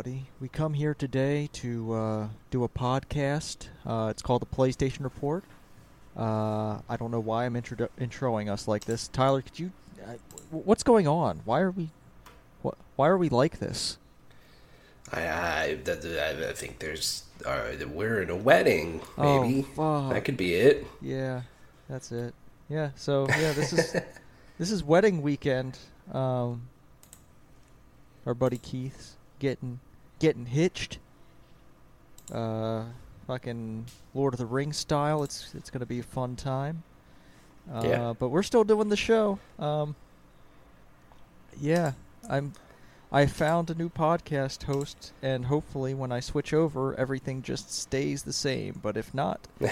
Everybody. We come here today to uh, do a podcast. Uh, it's called the PlayStation Report. Uh, I don't know why I'm intro- introing us like this. Tyler, could you? Uh, what's going on? Why are we? What? Why are we like this? I I, I, I think there's uh, we're in a wedding. Maybe Oh, that could be it. Yeah, that's it. Yeah. So yeah, this is this is wedding weekend. Um, our buddy Keith's getting getting hitched. Uh, fucking Lord of the Rings style. It's it's gonna be a fun time. Uh, Yeah. But we're still doing the show. Um. Yeah, I'm. I found a new podcast host, and hopefully, when I switch over, everything just stays the same. But if not, uh,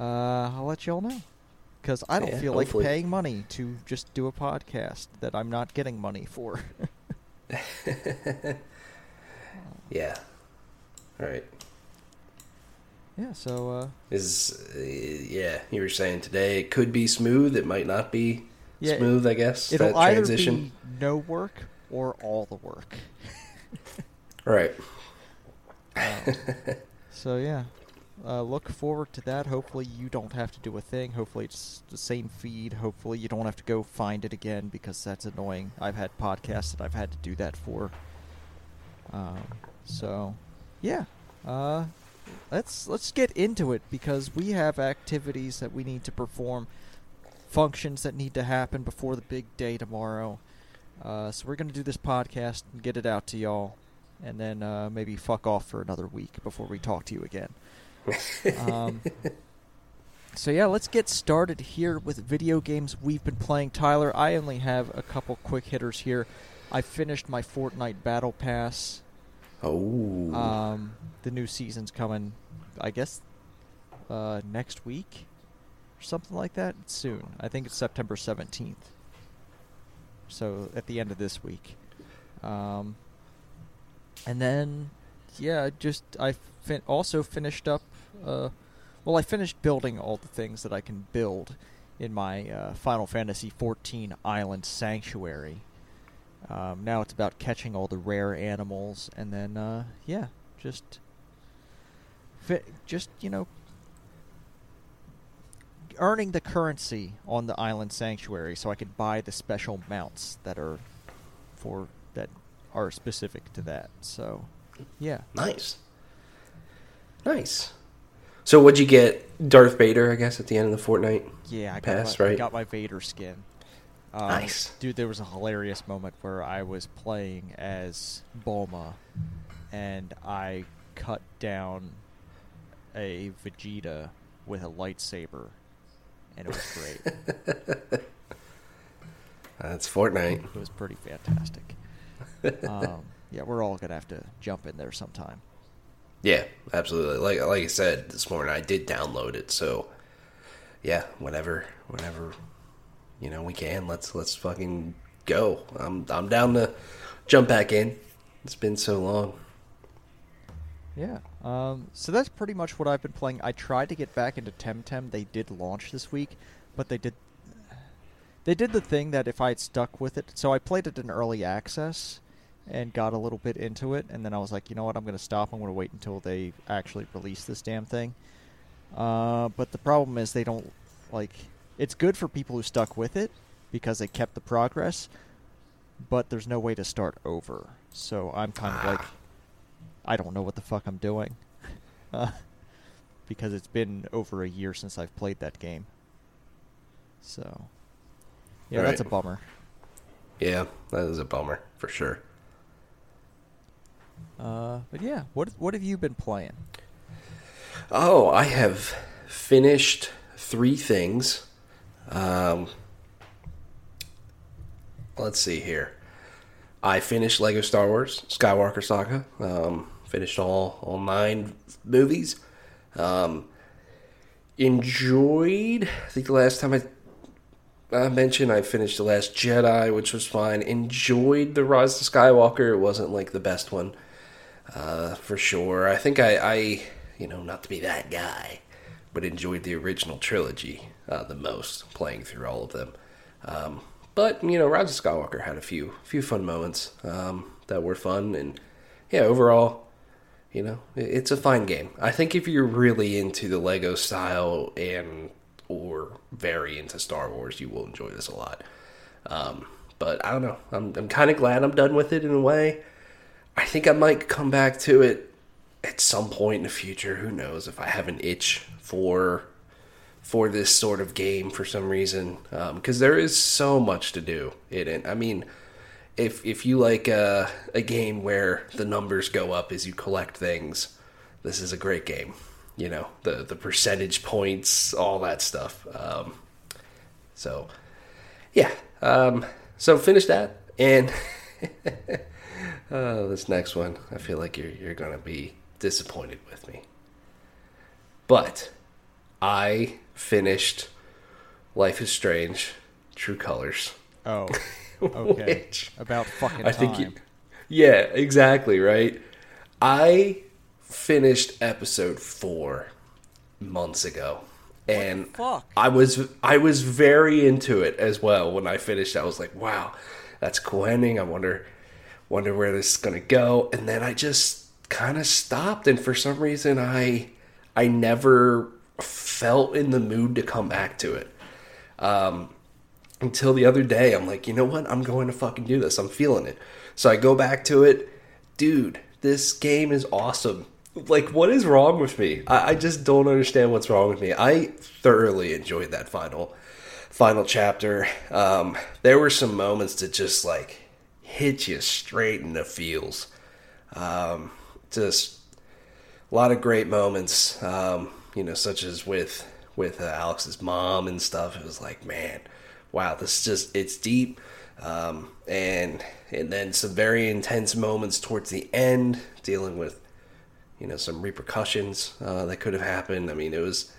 I'll let y'all know. Because I don't Yeah, feel hopefully. like paying money to just do a podcast that I'm not getting money for. Yeah. All right. yeah, so uh, Is uh, yeah? You were saying today it could be smooth. It might not be Yeah, smooth. I guess it'll that either transition. be no work or all the work. All right. Um, so yeah, uh, look forward to that. Hopefully you don't have to do a thing. Hopefully it's the same feed. Hopefully you don't have to go find it again because that's annoying. I've had podcasts that I've had to do that for. Um, so yeah, uh, let's let's get into it because we have activities that we need to perform, functions that need to happen before the big day tomorrow. Uh, so we're gonna do this podcast and get it out to y'all, and then uh, maybe fuck off for another week before we talk to you again. um, so yeah, let's get started here with video games we've been playing. Tyler, I only have a couple quick hitters here. I finished my Fortnite Battle Pass. Oh. Um, the new season's coming, I guess, uh, next week or something like that. Soon. I think it's September seventeenth. So at the end of this week. Um, and then, yeah, just I fin- also finished up. Uh, well, I finished building all the things that I can build in my uh, Final Fantasy XIV Island Sanctuary. Um, now it's about catching all the rare animals, and then uh, yeah, just fi- just you know earning the currency on the island sanctuary, so I can buy the special mounts that are for that are specific to that. So yeah, nice. Nice. So what'd you get? Darth Vader, I guess, at the end of the Fortnite. yeah, I got, Pass, my, I right? got my Vader skin. Um, Nice. dude. There was a hilarious moment where I was playing as Bulma, and I cut down a Vegeta with a lightsaber, and it was great. That's Fortnite. It was pretty fantastic. um, yeah, we're all gonna have to jump in there sometime. Yeah, absolutely. Like like I said this morning, I did download it. So yeah, whenever whenever you know we can, let's let's fucking go. I'm I'm down to jump back in. It's been so long. Yeah. Um, so that's pretty much what I've been playing. I tried to get back into Temtem. They did launch this week, but they did they did the thing that if I had stuck with it. So I played it in early access and got a little bit into it, and then I was like, you know what, I'm going to stop. I'm going to wait until they actually release this damn thing. Uh, but the problem is they don't like. It's good for people who stuck with it because they kept the progress, but there's no way to start over. So I'm kind of like, I don't know what the fuck I'm doing, uh, because it's been over a year since I've played that game. So, yeah, that's a bummer. Yeah, that is a bummer for sure. Uh, but yeah, what what have you been playing? Oh, I have finished three things. Um, let's see here. I finished Lego Star Wars Skywalker Saga. Um, finished all all nine movies. Um, enjoyed. I think the last time I I mentioned I finished the Last Jedi, which was fine. Enjoyed the Rise of Skywalker. It wasn't like the best one, uh, for sure. I think I, I, you know, not to be that guy, but enjoyed the original trilogy uh, the most, playing through all of them. Um, but you know, Rise of Skywalker had a few few fun moments um, that were fun, and yeah, overall, you know, it's a fine game. I think if you're really into the Lego style and or very into Star Wars, you will enjoy this a lot. Um, but I don't know. I'm I'm kind of glad I'm done with it in a way. I think I might come back to it at some point in the future. Who knows if I have an itch for for this sort of game for some reason because um, there is so much to do in it. I mean, if if you like a, a game where the numbers go up as you collect things, this is a great game. You know the the percentage points, all that stuff. Um, so yeah, um, so finish that and. uh, this next one, I feel like you're you're gonna be disappointed with me. But I finished Life is Strange, True Colors. Oh, okay. Which About fucking I think you, yeah, exactly, right? I finished episode 4 months ago. And I was I was very into it as well when I finished. I was like, "Wow, that's cool ending. I wonder wonder where this is going to go." And then I just kind of stopped and for some reason I I never felt in the mood to come back to it. Um, until the other day, I'm like, you know what? I'm going to fucking do this. I'm feeling it. So I go back to it. Dude, this game is awesome. Like, what is wrong with me? I, I just don't understand what's wrong with me. I thoroughly enjoyed that final final chapter. Um, there were some moments that just like hit you straight in the feels. Um, just a lot of great moments. Um, you know, such as with with uh, Alex's mom and stuff. It was like, man, wow, this is just it's deep, um, and and then some very intense moments towards the end, dealing with you know some repercussions uh, that could have happened. I mean, it was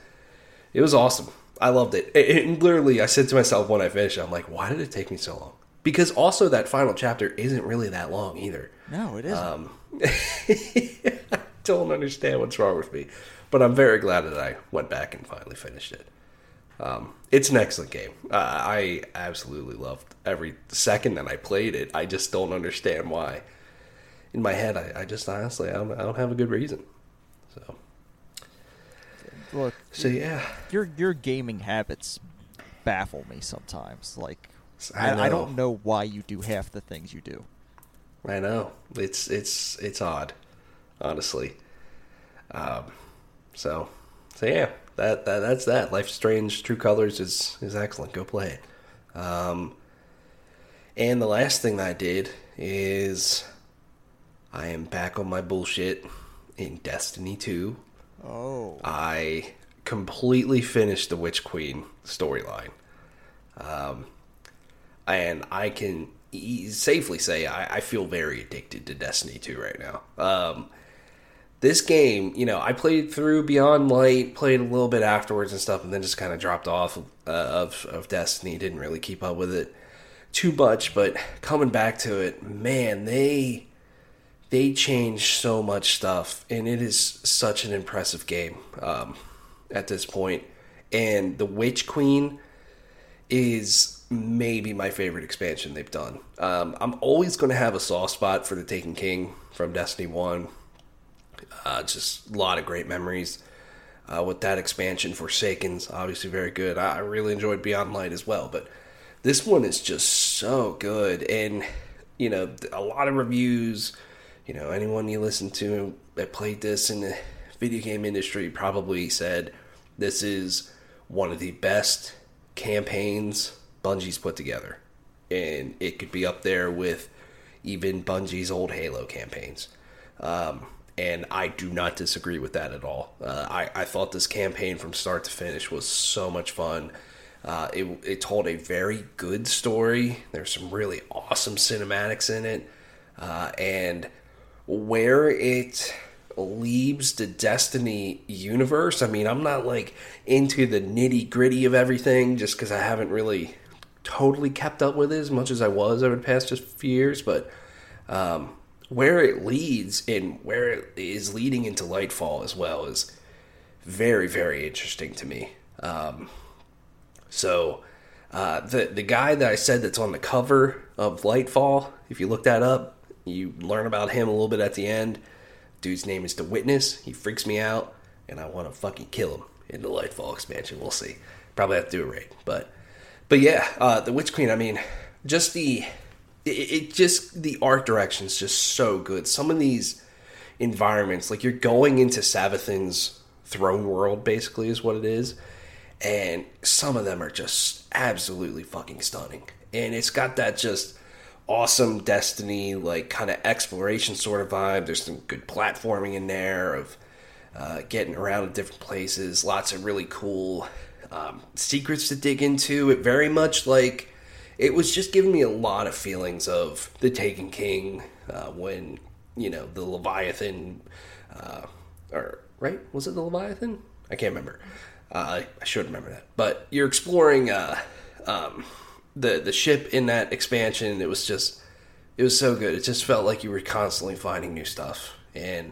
it was awesome. I loved it. And literally, I said to myself when I finished, I'm like, why did it take me so long? Because also that final chapter isn't really that long either. No, it isn't. Um, I don't understand what's wrong with me. But I'm very glad that I went back and finally finished it. Um, it's an excellent game. Uh, I absolutely loved every second that I played it. I just don't understand why. In my head, I, I just honestly I don't, I don't have a good reason. So look, so yeah, your your gaming habits baffle me sometimes. Like I, I, don't know why you do half the things you do. I know it's it's it's odd, honestly. Um, so, so yeah, that, that that's that. Life Strange True Colors is is excellent. Go play it. Um, and the last thing I did is I am back on my bullshit in Destiny 2. Oh. I completely finished the Witch Queen storyline. Um, and I can safely say I, I, feel very addicted to Destiny 2 right now. Um, this game, you know, I played through Beyond Light, played a little bit afterwards and stuff, and then just kind of dropped off uh, of of Destiny. Didn't really keep up with it too much, but coming back to it, man, they they changed so much stuff, and it is such an impressive game um, at this point. And the Witch Queen is maybe my favorite expansion they've done. Um, I'm always going to have a soft spot for the Taken King from Destiny One uh, just a lot of great memories uh, with that expansion. Forsaken's obviously very good. I really enjoyed Beyond Light as well, but this one is just so good. And you know, a lot of reviews. You know, anyone you listen to that played this in the video game industry probably said this is one of the best campaigns Bungie's put together, and it could be up there with even Bungie's old Halo campaigns. Um, and I do not disagree with that at all. Uh, I, I thought this campaign from start to finish was so much fun. Uh, it, it told a very good story. There's some really awesome cinematics in it. Uh, and where it leaves the Destiny universe, I mean, I'm not like into the nitty gritty of everything just because I haven't really totally kept up with it as much as I was over the past just few years. But um, where it leads and where it is leading into Lightfall as well is very, very interesting to me. Um, so Uh, the the guy that I said that's on the cover of Lightfall, if you look that up, you learn about him a little bit at the end. Dude's name is The Witness. He freaks me out, and I want to fucking kill him in the Lightfall expansion. We'll see. Probably have to do a raid, but but yeah, uh, the Witch Queen. I mean, just the it, it just the art direction is just so good. Some of these environments, like you're going into Savathun's throne world, basically is what it is, and some of them are just absolutely fucking stunning. And it's got that just awesome Destiny like kind of exploration sort of vibe. There's some good platforming in there of uh, getting around to different places. Lots of really cool um, secrets to dig into. It very much like it was just giving me a lot of feelings of the Taken King uh, when you know the Leviathan, uh, or right was it the Leviathan? I can't remember. Uh, I should remember that. But you're exploring uh, um, the the ship in that expansion. It was just it was so good. It just felt like you were constantly finding new stuff, and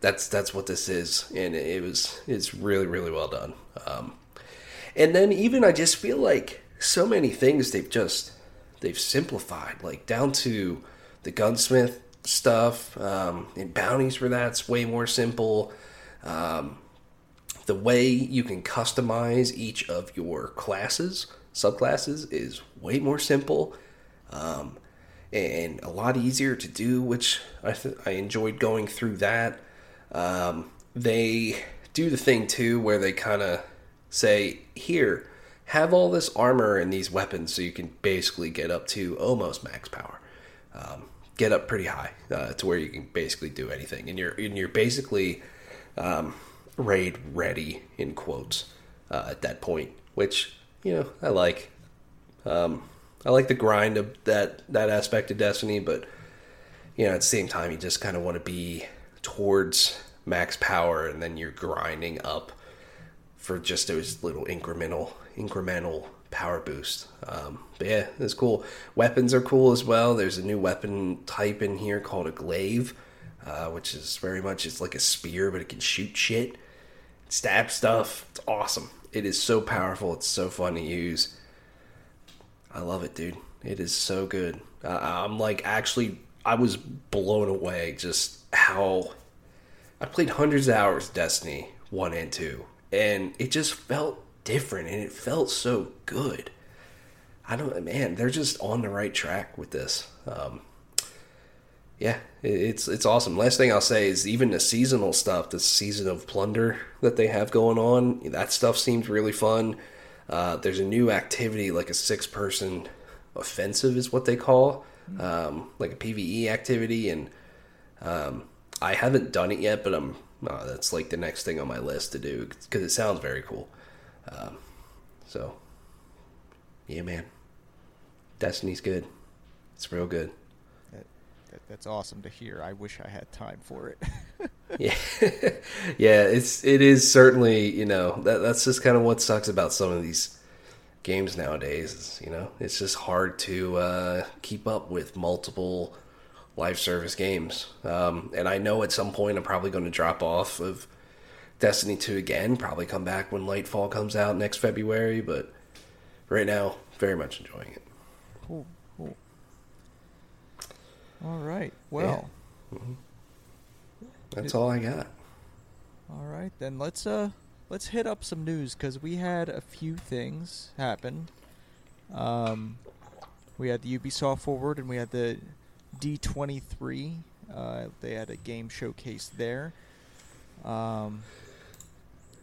that's that's what this is. And it was it's really really well done. Um, and then even I just feel like so many things they've just they've simplified, like down to the gunsmith stuff um, and bounties for that's way more simple. Um, the way you can customize each of your classes, subclasses, is way more simple um, and a lot easier to do, which I, th- I enjoyed going through that. Um, they do the thing too where they kind of say, here, have all this armor and these weapons so you can basically get up to almost max power. Um, get up pretty high uh, to where you can basically do anything, and you're and you're basically um, raid ready in quotes uh, at that point, which you know I like. Um, I like the grind of that that aspect of Destiny, but you know at the same time you just kind of want to be towards max power, and then you're grinding up for just those little incremental incremental power boost. Um, but yeah, it's cool. Weapons are cool as well. There's a new weapon type in here called a glaive, uh, which is very much it's like a spear, but it can shoot shit, stab stuff. It's awesome. It is so powerful. It's so fun to use. I love it, dude. It is so good. Uh, I'm like actually, I was blown away just how I played hundreds of hours Destiny one and two and it just felt different and it felt so good. I don't, man, they're just on the right track with this. Um, yeah, it's it's awesome. Last thing I'll say is even the seasonal stuff, the season of plunder that they have going on, that stuff seems really fun. Uh, there's a new activity like a six person offensive is what they call, um, like a PVE activity, and um, I haven't done it yet, but I'm uh, that's like the next thing on my list to do because it sounds very cool. Um, so, yeah, man, Destiny's good. It's real good. That, that, that's awesome to hear. I wish I had time for it. yeah, yeah. It's it is certainly you know that that's just kind of what sucks about some of these games nowadays. Is, you know, it's just hard to uh, keep up with multiple live service games. Um, and I know at some point I'm probably going to drop off of Destiny 2 again, probably come back when Lightfall comes out next February, but right now, very much enjoying it. Cool, cool. All right. Well, yeah. mm-hmm. that's it, all I got. All right, then let's uh let's hit up some news cuz we had a few things happen. Um we had the Ubisoft forward and we had the D23. Uh, they had a game showcase there. Um,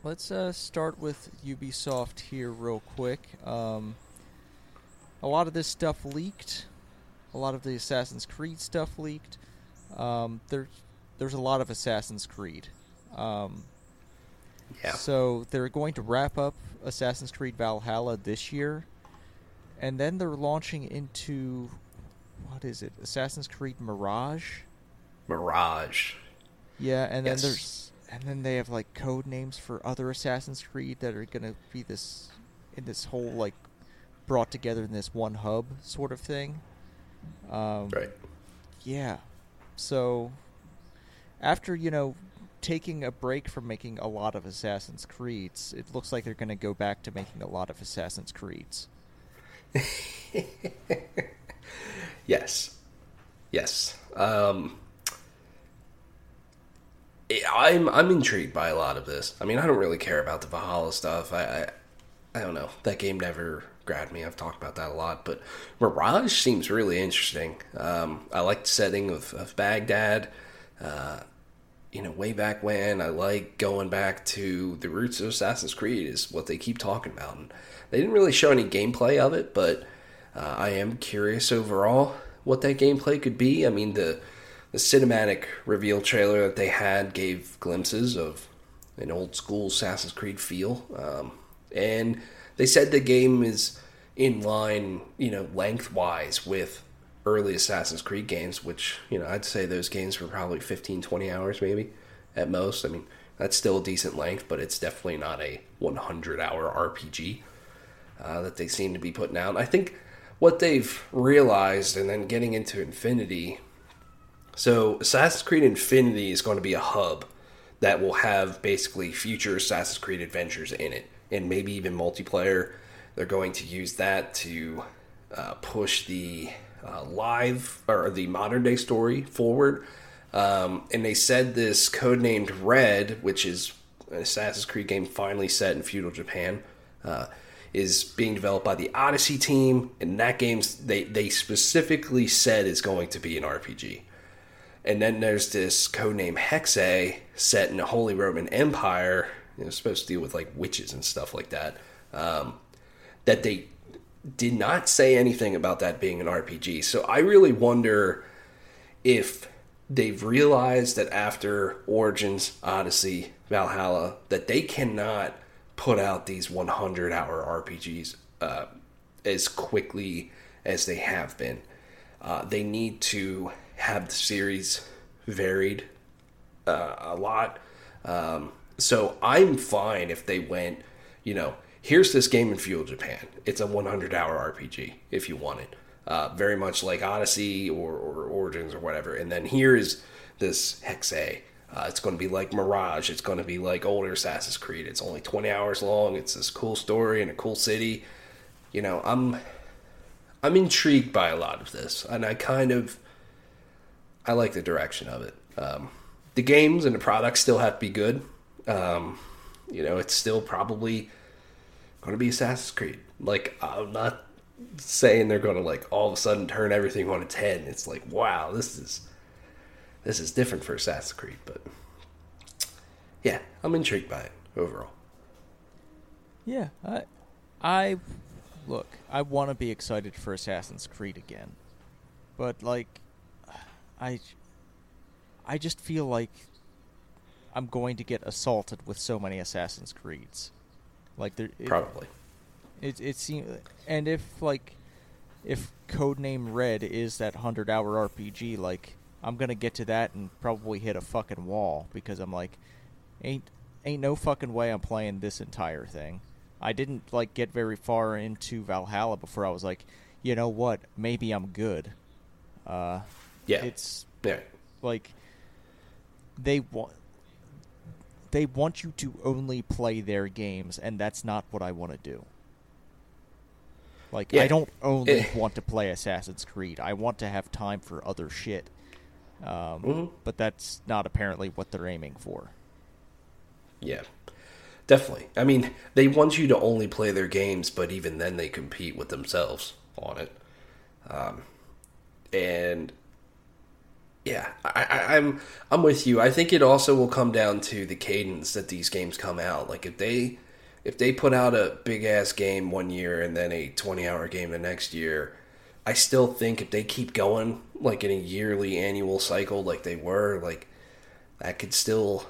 let's uh, start with Ubisoft here, real quick. Um, a lot of this stuff leaked. A lot of the Assassin's Creed stuff leaked. Um, there's there's a lot of Assassin's Creed. Um, yeah. So they're going to wrap up Assassin's Creed Valhalla this year, and then they're launching into what is it? Assassin's Creed Mirage. Mirage. Yeah, and yes. then there's and then they have like code names for other Assassin's Creed that are gonna be this in this whole like brought together in this one hub sort of thing. Um, right. Yeah. So after you know taking a break from making a lot of Assassin's Creeds, it looks like they're going to go back to making a lot of Assassin's Creeds. yes, yes. Um, I'm I'm intrigued by a lot of this. I mean, I don't really care about the Valhalla stuff. I, I, I don't know. That game never grabbed me. I've talked about that a lot, but Mirage seems really interesting. Um, I like the setting of, of Baghdad. Uh, you know, way back when, I like going back to the roots of Assassin's Creed is what they keep talking about. And they didn't really show any gameplay of it, but uh, I am curious overall what that gameplay could be. I mean, the the cinematic reveal trailer that they had gave glimpses of an old school Assassin's Creed feel, um, and they said the game is in line, you know, lengthwise with early Assassin's Creed games, which, you know, I'd say those games were probably 15, 20 hours maybe at most. I mean, that's still a decent length, but it's definitely not a 100 hour RPG uh, that they seem to be putting out. I think what they've realized, and then getting into Infinity, so Assassin's Creed Infinity is going to be a hub that will have basically future Assassin's Creed adventures in it, and maybe even multiplayer. They're going to use that to uh, push the uh, live or the modern day story forward. Um, and they said this codenamed Red, which is an Assassin's Creed game finally set in feudal Japan, uh, is being developed by the Odyssey team. And that game's they they specifically said is going to be an RPG. And then there's this codename Hexe set in the Holy Roman Empire. Supposed to deal with like witches and stuff like that. Um, that they did not say anything about that being an RPG. So I really wonder if they've realized that after Origins, Odyssey, Valhalla, that they cannot put out these 100 hour RPGs uh, as quickly as they have been. Uh, they need to have the series varied uh, a lot. Um, so I'm fine if they went, you know, here's this game in Feudal Japan. It's a 100 hour RPG if you want it. Uh, very much like Odyssey or, or, Origins or whatever. And then here is this Hexe. Uh, it's going to be like Mirage. It's going to be like older Assassin's Creed. It's only 20 hours long. It's this cool story in a cool city. You know, I'm I'm intrigued by a lot of this, and I kind of I like the direction of it. Um, the games and the products still have to be good. Um, you know, it's still probably going to be Assassin's Creed. Like, I'm not saying they're going to like all of a sudden turn everything on its head. It's like, wow, this is this is different for Assassin's Creed, but yeah, I'm intrigued by it overall. Yeah, I, I look, I want to be excited for Assassin's Creed again, but like, I, I just feel like I'm going to get assaulted with so many Assassin's Creeds. Like there it, probably. It it seems and if like if codename Red is that hundred hour RPG, like I'm gonna get to that and probably hit a fucking wall because I'm like, ain't ain't no fucking way I'm playing this entire thing. I didn't like get very far into Valhalla before I was like, you know what, maybe I'm good. Uh, yeah, it's yeah. like they want they want you to only play their games, and that's not what I want to do. Like, yeah. I don't only want to play Assassin's Creed. I want to have time for other shit. Um, mm-hmm. But that's not apparently what they're aiming for. Yeah, definitely. I mean, they want you to only play their games, but even then, they compete with themselves on it. Um, and yeah, I, am I'm, I'm with you. I think it also will come down to the cadence that these games come out. Like if they if they put out a big ass game one year and then a 20 hour game the next year, I still think if they keep going like in a yearly annual cycle like they were, like that could still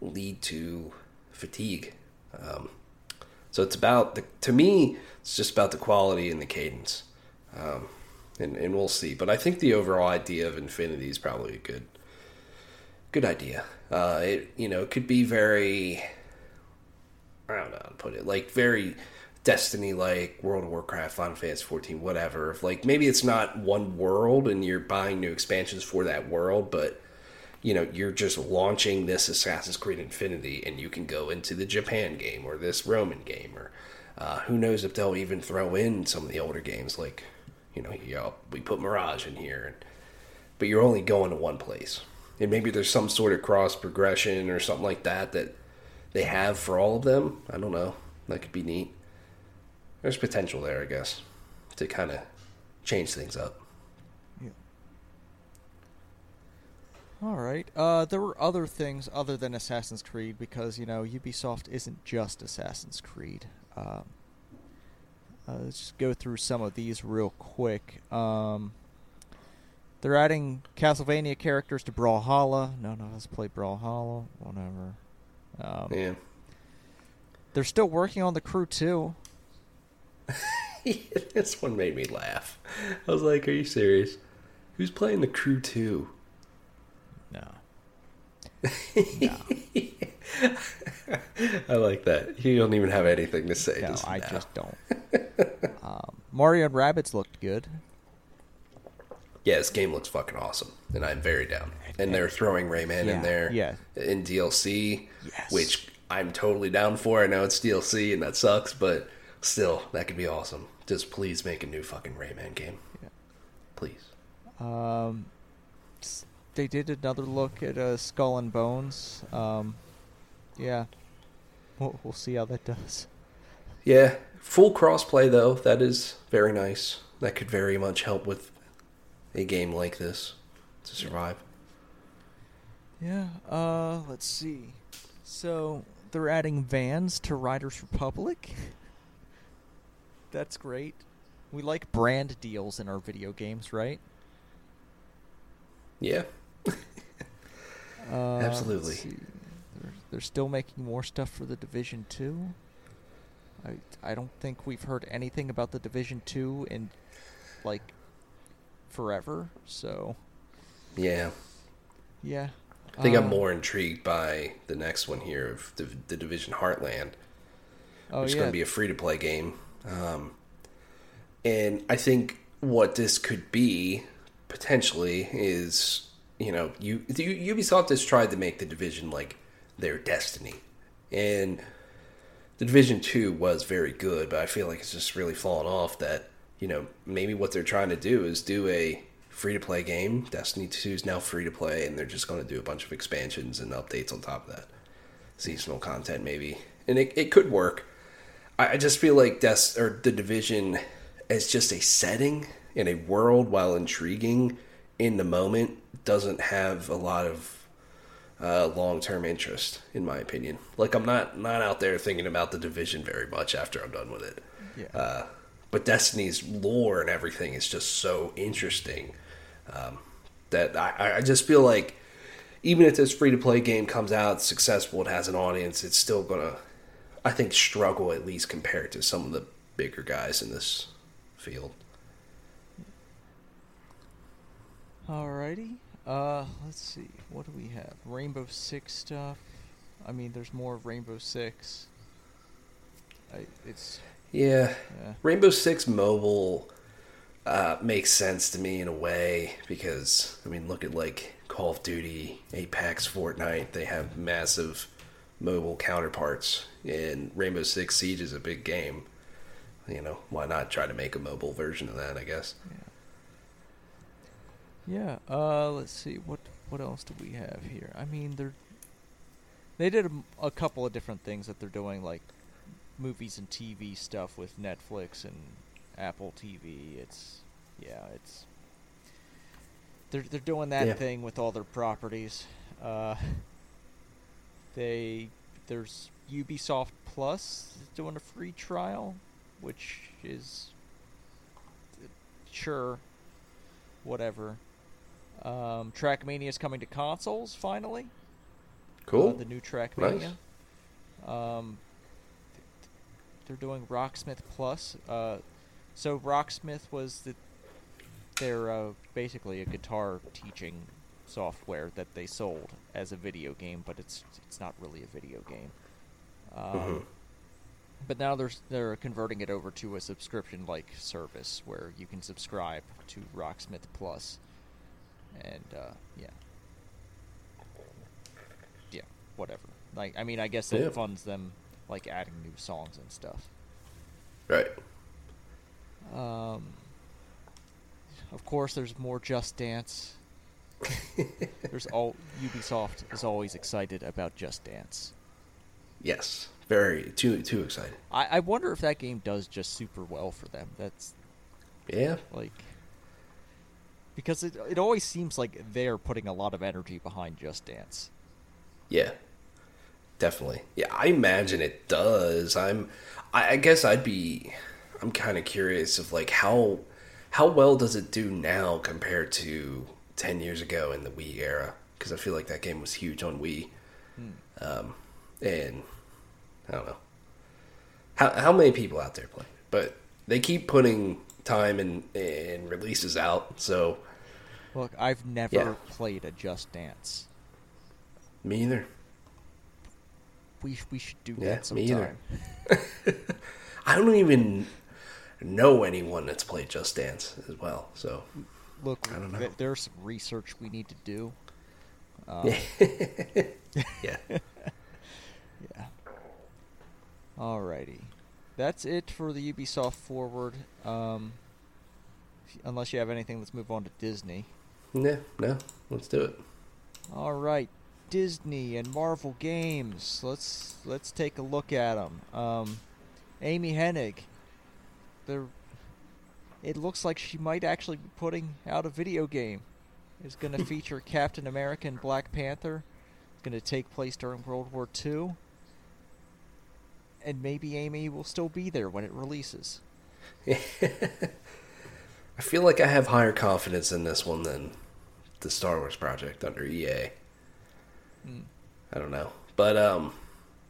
lead to fatigue. Um, so it's about the to me, it's just about the quality and the cadence. Um, and and we'll see. But I think the overall idea of infinity is probably a good good idea. Uh, it you know it could be very I don't know how to put it like very Destiny like World of Warcraft, Final Fantasy 14, whatever. If, like maybe it's not one world and you're buying new expansions for that world, but you know you're just launching this Assassin's Creed Infinity and you can go into the Japan game or this Roman game or Uh, who knows if they'll even throw in some of the older games like, you know, you know we put Mirage in here, and, but you're only going to one place, and maybe there's some sort of cross progression or something like that that they have for all of them. I don't know. That could be neat. There's potential there, I guess, to kind of change things up. Yeah. All right. Uh, there were other things other than Assassin's Creed because you know Ubisoft isn't just Assassin's Creed. Um, uh, let's just go through some of these real quick. Um, they're adding Castlevania characters to Brawlhalla. None of us play Brawlhalla. Whatever. Um, yeah. They're still working on the Crew 2. this one made me laugh. I was like, "Are you serious? Who's playing the Crew 2?" No. no. I like that. You don't even have anything to say. No, I now. just don't. um, Mario and Rabbids looked good. Yeah, this game looks fucking awesome, and I'm very down. And they're throwing Rayman Yeah, in there, yeah. in DLC, Yes. which I'm totally down for. I know it's DLC and that sucks, but still, that could be awesome. Just please make a new fucking Rayman game, Yeah. please. Um, they did another look at uh, Skull and Bones. Um, yeah, we'll, we'll see how that does. Yeah, full crossplay though. That is very nice. That could very much help with a game like this to survive. Yeah. Uh, let's see. So they're adding vans to Riders Republic. That's great. We like brand deals in our video games, right? Yeah, Uh, Absolutely. They're, they're still making more stuff for the Division Two. I I don't think we've heard anything about the Division Two in like forever. So yeah. yeah. I think I'm Uh, more intrigued by the next one here of the, the Division Heartland. Oh It's yeah. going to be a free to play game. Um, and I think what this could be potentially is, you know, you, Ubisoft has tried to make the Division like their destiny. And the Division 2 was very good, but I feel like it's just really fallen off that, you know, maybe what they're trying to do is do a free to play game. Destiny 2 is now free to play, and they're just going to do a bunch of expansions and updates on top of that. Seasonal content, maybe. And it, it could work. I I just feel like Des- or the division as just a setting in a world, while intriguing in the moment, doesn't have a lot of uh, long term interest, in my opinion. Like I'm not not out there thinking about the division very much after I'm done with it. Yeah. Uh, but Destiny's lore and everything is just so interesting um, that I, I just feel like even if this free to play game comes out successful, it has an audience, it's still gonna, I think, struggle at least compared to some of the bigger guys in this field. Alrighty. Uh, let's see. What do we have? Rainbow Six stuff. I mean, there's more of Rainbow Six. I, it's Yeah, yeah. Rainbow Six Mobile uh, makes sense to me in a way because I mean, look at like Call of Duty, Apex, Fortnite. They have massive mobile counterparts, and Rainbow Six Siege is a big game. You know, why not try to make a mobile version of that? I guess. Yeah. Uh, let's see. What what else do we have here? I mean, they're they did a couple of different things that they're doing, like movies and TV stuff with Netflix and Apple TV. It's yeah, it's they're they're doing that Yeah. thing with all their properties. Uh, they there's Ubisoft Plus doing a free trial, which is sure whatever. Um, Trackmania is coming to consoles finally. Cool. Uh, the new Trackmania. Um, they're doing Rocksmith Plus. Uh, so Rocksmith was the they're uh, basically a guitar teaching software that they sold as a video game, but it's it's not really a video game. Um, Mhm. But now they're they're converting it over to a subscription like service where you can subscribe to Rocksmith Plus, and uh, yeah, yeah, whatever. Like I mean, I guess it Yeah. funds them like adding new songs and stuff. Right. Um, of course, there's more Just Dance. there's all Ubisoft is always excited about Just Dance. Yes, very too too excited. I, I wonder if that game does just super well for them. That's yeah, like because it it always seems like they're putting a lot of energy behind Just Dance. Yeah, definitely. Yeah, I imagine it does. I'm. I, I guess I'd be. I'm kind of curious of like how how well does it do now compared to ten years ago in the Wii era? Because I feel like that game was huge on Wii. Hmm. Um, and I don't know how how many people out there play, but they keep putting time and and releases out. So look, I've never yeah. played a Just Dance. Me either. We we should do yeah, that sometime. Me either. I don't even know anyone that's played Just Dance as well. So look, I don't know. There's some research we need to do. Um, yeah. Yeah. Alrighty. That's it for the Ubisoft Forward. Um, unless you have anything, let's move on to Disney. No, no. Let's do it. All right. Disney and Marvel games. Let's let's take a look at them. Um, Amy Hennig. There. It looks like she might actually be putting out a video game. It's going to feature Captain America and Black Panther. It's going to take place during World War II and maybe Amy will still be there when it releases. I feel like I have higher confidence in this one than the Star Wars project under EA. Mm. I don't know, but um,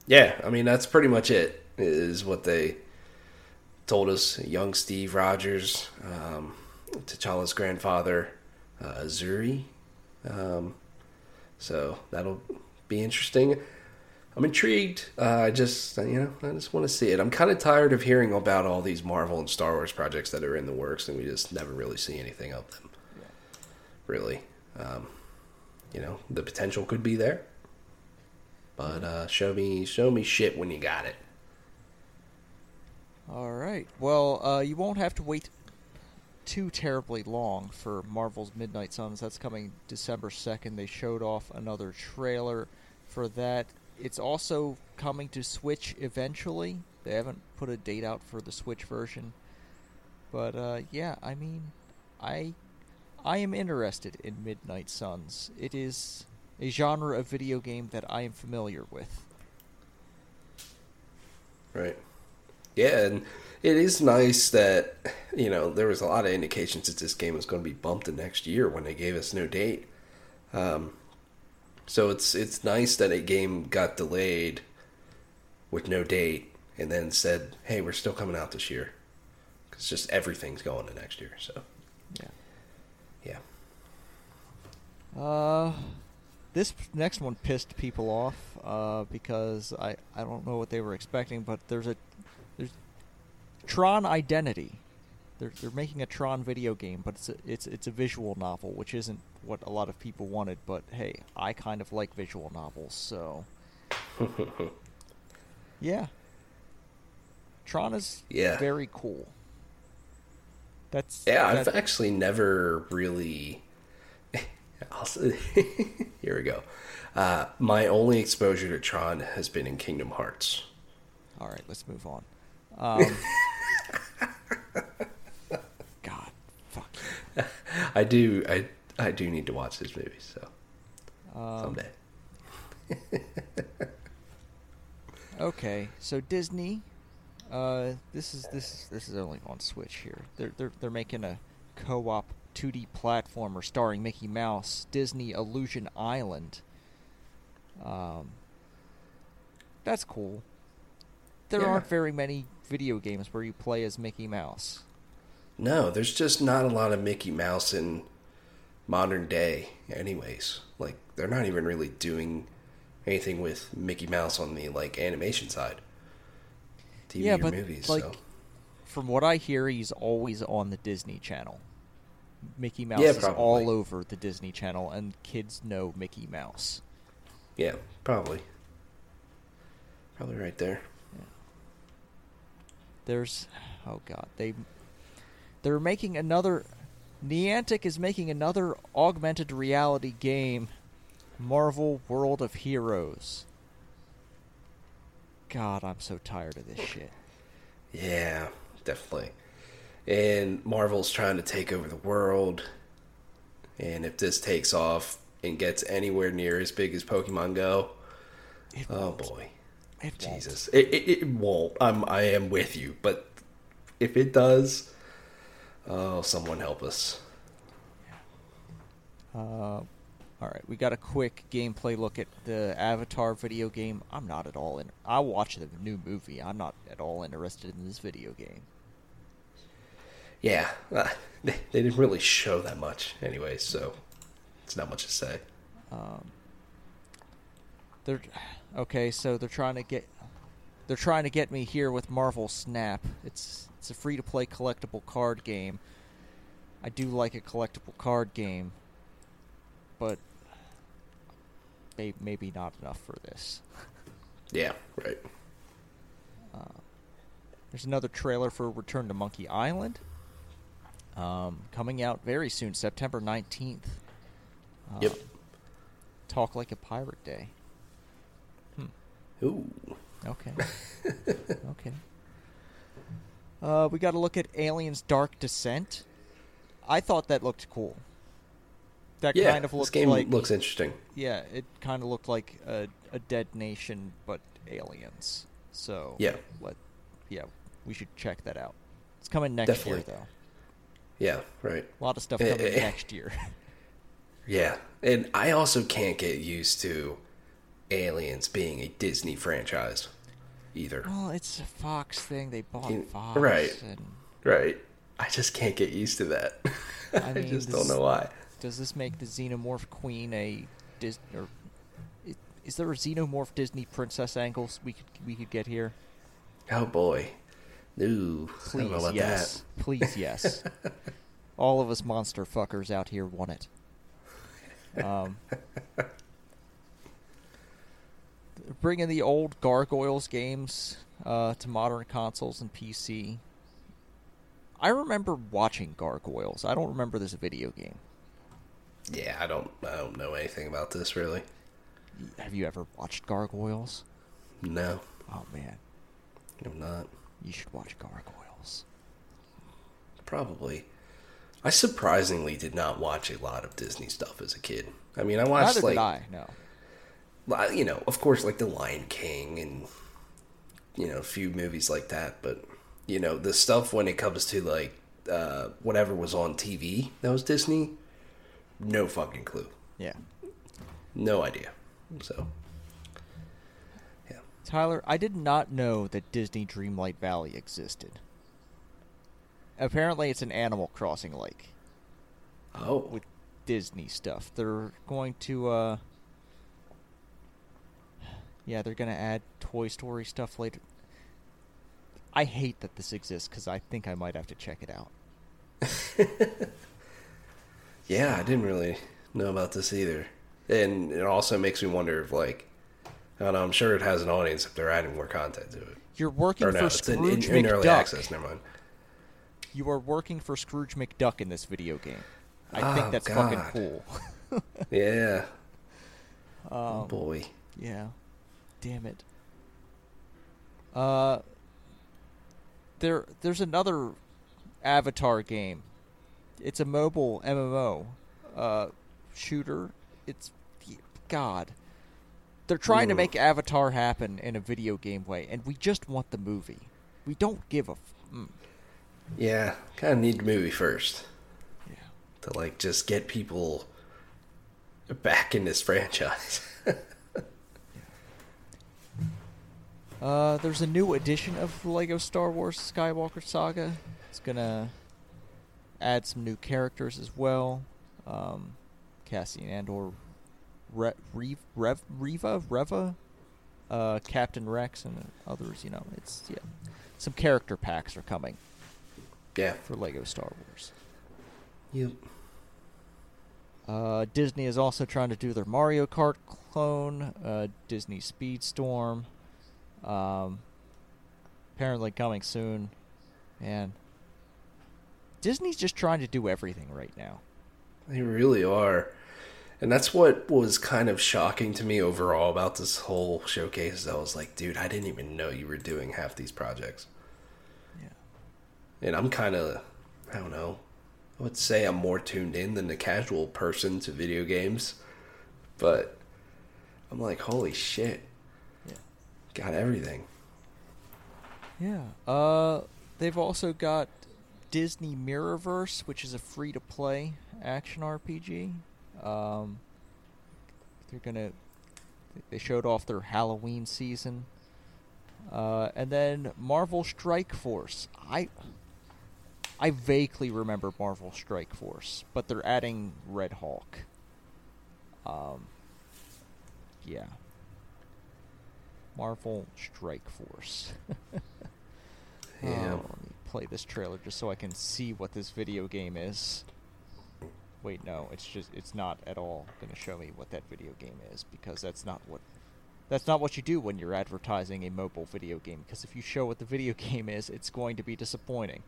yeah, I mean that's pretty much it. Is what they told us. Young Steve Rogers, um, T'Challa's grandfather, uh, Shuri. Um, so that'll be interesting. I'm intrigued. Uh, I just, you know, I just want to see it. I'm kind of tired of hearing about all these Marvel and Star Wars projects that are in the works, and we just never really see anything of them. Yeah. Really, um, you know, the potential could be there, but uh, show me, show me shit when you got it. All right. Well, uh, you won't have to wait too terribly long for Marvel's Midnight Suns. That's coming December second. They showed off another trailer for that it's also coming to Switch eventually. They haven't put a date out for the Switch version, but uh, yeah, I mean, I I am interested in Midnight Suns. It is a genre of video game that I am familiar with. Right. Yeah, and it is nice that you know there was a lot of indications that this game was going to be bumped to next year when they gave us no date. Um, so it's it's nice that a game got delayed with no date and then said, "Hey, we're still coming out this year." Cuz just everything's going to next year, so yeah. Yeah. Uh this next one pissed people off uh, because I, I don't know what they were expecting, but there's a Tron Identity. They're they're making a Tron video game, but it's a, it's it's a visual novel, which isn't what a lot of people wanted, but hey, I kind of like visual novels, so yeah. Tron is yeah. very cool. That's yeah. That's... I've actually never really. Here we go. Uh, my only exposure to Tron has been in Kingdom Hearts. All right, let's move on. Um, God, fuck. You. I do. I I do need to watch this movie, so um, someday. okay, so Disney, uh, this is this is this is only on Switch here. They're they're they're making a co-op 2D platformer starring Mickey Mouse, Disney Illusion Island. Um, that's cool. There yeah. aren't very many video games where you play as Mickey Mouse. No, there's just not a lot of Mickey Mouse in modern day anyways. Like they're not even really doing anything with mickey mouse on the like animation side. TV yeah, but movies like so. from what i hear he's always on the disney channel. Mickey mouse yeah, is all over the disney channel and kids know mickey mouse. Yeah probably. Probably right there. There's oh god they they're making another Niantic is making another augmented reality game, Marvel World of Heroes. God, I'm so tired of this shit. Yeah, definitely. And Marvel's trying to take over the world. And if this takes off and gets anywhere near as big as Pokemon Go, It oh won't. boy, It won't. Jesus, it, it, it won't. I'm I am with you, but if it does, oh, someone help us. Uh, all right, we got a quick gameplay look at the Avatar video game. I'm not at all in. I'll watch the new movie. I'm not at all interested in this video game. Yeah, uh, they, they didn't really show that much, anyway, so it's not much to say. Um, they're okay. So they're trying to get they're trying to get me here with Marvel Snap. It's it's a free to play collectible card game. I do like a collectible card game, but may, maybe not enough for this. Yeah, right. There's another trailer for Return to Monkey Island. Um, coming out very soon, September 19th. Um, Yep. Talk Like a Pirate Day. Hmm. Ooh, Okay. okay. Uh, we got to look at Aliens Dark Descent. I thought that looked cool. That yeah, kind of this looked game like looks interesting. yeah, it kind of looked like a, a Dead Nation but aliens. So Yeah. let yeah, we should check that out. It's coming next Definitely. year though. Yeah, right. A lot of stuff Eh, coming eh. next year. Yeah, and I also can't get used to Aliens being a Disney franchise either. well, it's a Fox thing. They bought You- Fox, right. And Right? I just can't get used to that. I, I just this- don't know why. does this make the Xenomorph Queen a Dis or is there a Xenomorph Disney princess angles we could we could get here? Oh boy. I Please, don't know about yes. Please, yes. All of us monster fuckers out here want it. Um, bringing the old Gargoyles games uh, to modern consoles and PC. I remember watching Gargoyles. I don't remember this video game. Yeah, I don't. I don't know anything about this really. Have you ever watched Gargoyles? No, Oh man, I'm not. you should watch Gargoyles. Probably. I surprisingly did not watch a lot of Disney stuff as a kid. I mean, I watched Neither like did I. No. You know, of course, like The Lion King and you know a few movies like that. But you know, the stuff when it comes to like uh, whatever was on TV that was Disney, no fucking clue, Yeah. no idea. So, yeah, Tyler, I did not know that Disney Dreamlight Valley existed. Apparently, it's an Animal Crossing lake oh, with Disney stuff. They're going to, uh. Yeah, they're going to add Toy Story stuff later. I hate that this exists because I think I might have to check it out. yeah, I didn't really know about this either, and it also makes me wonder if like. I don't know. I'm sure it has an audience if they're adding more content to it. You're working Or no, for in, Scrooge in, in early McDuck. access. Never mind. You are working for Scrooge McDuck in this video game. I Oh, think that's fucking cool. Yeah. Um, oh boy. Yeah. Damn it. Uh there there's another Avatar game. It's a mobile MMO uh shooter. It's god. They're trying to make Avatar happen in a video game way and we just want the movie. We don't give a f- mm. Yeah, kind of need the movie first yeah. to like just get people back in this franchise. Uh, there's a new edition of Lego Star Wars Skywalker Saga. It's gonna add some new characters as well. Um, Cassian Andor, Re- Rev, Rev, Reva, Reva, uh, Captain Rex, and others. You know, it's yeah. Some character packs are coming yeah. for Lego Star Wars. Yep. Uh, Disney is also trying to do their Mario Kart clone, uh, Disney Speedstorm. Um, apparently coming soon. And Disney's just trying to do everything right now. They really are. And that's what was kind of shocking to me overall about this whole showcase. I was like, dude, I didn't even know you were doing half these projects. Yeah. And I'm kind of, I don't know, I would say I'm more tuned in than the casual person to video games. But I'm like, holy shit. Got everything. Yeah. Uh, they've also got Disney Mirrorverse, which is a free to play action RPG. Um, they're gonna. They showed off their Halloween season. Uh, and then Marvel Strike Force. I I vaguely remember Marvel Strike Force, but they're adding Red Hulk. Um, yeah. Marvel Strike Force. Yeah. Oh, let me play this trailer just so I can see what this video game is. Wait, no, it's just it's not at all going to show me what that video game is because that's not what that's not what you do when you're advertising a mobile video game because if you show what the video game is, it's going to be disappointing.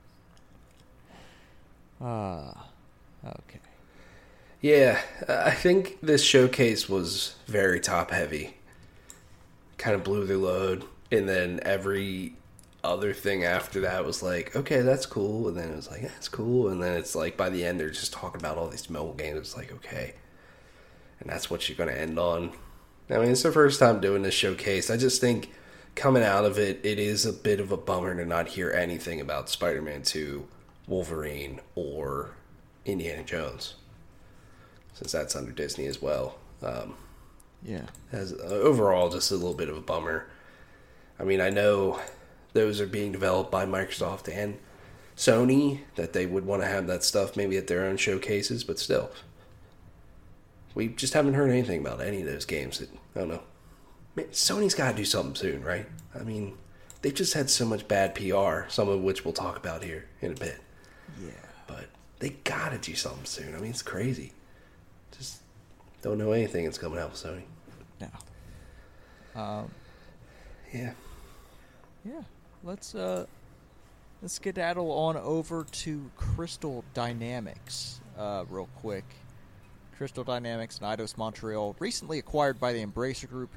Ah. okay. Yeah, I think this showcase was very top heavy. Kind of blew their load, and then every other thing after that was like, okay, that's cool, and then it was like, that's cool, and then it's like by the end they're just talking about all these mobile games. It's like, okay, and that's what you're gonna end on. I mean, it's the first time doing this showcase. I just think coming out of it, it is a bit of a bummer to not hear anything about Spider-Man Two, Wolverine, or Indiana Jones since that's under Disney as well. Um, Yeah. as uh, overall, just a little bit of a bummer. I mean, I know those are being developed by Microsoft and Sony that they would want to have that stuff maybe at their own showcases, but still, we just haven't heard anything about any of those games. That I don't know. Man, Sony's got to do something soon, right? I mean, they've just had so much bad PR, some of which we'll talk about here in a bit. Yeah. But they gotta do something soon. I mean, it's crazy. Just don't know anything that's coming out with Sony. No. Um, Yeah. yeah. Let's uh let's skedaddle on over to Crystal Dynamics uh real quick. Crystal Dynamics and Eidos Montreal, recently acquired by the Embracer Group,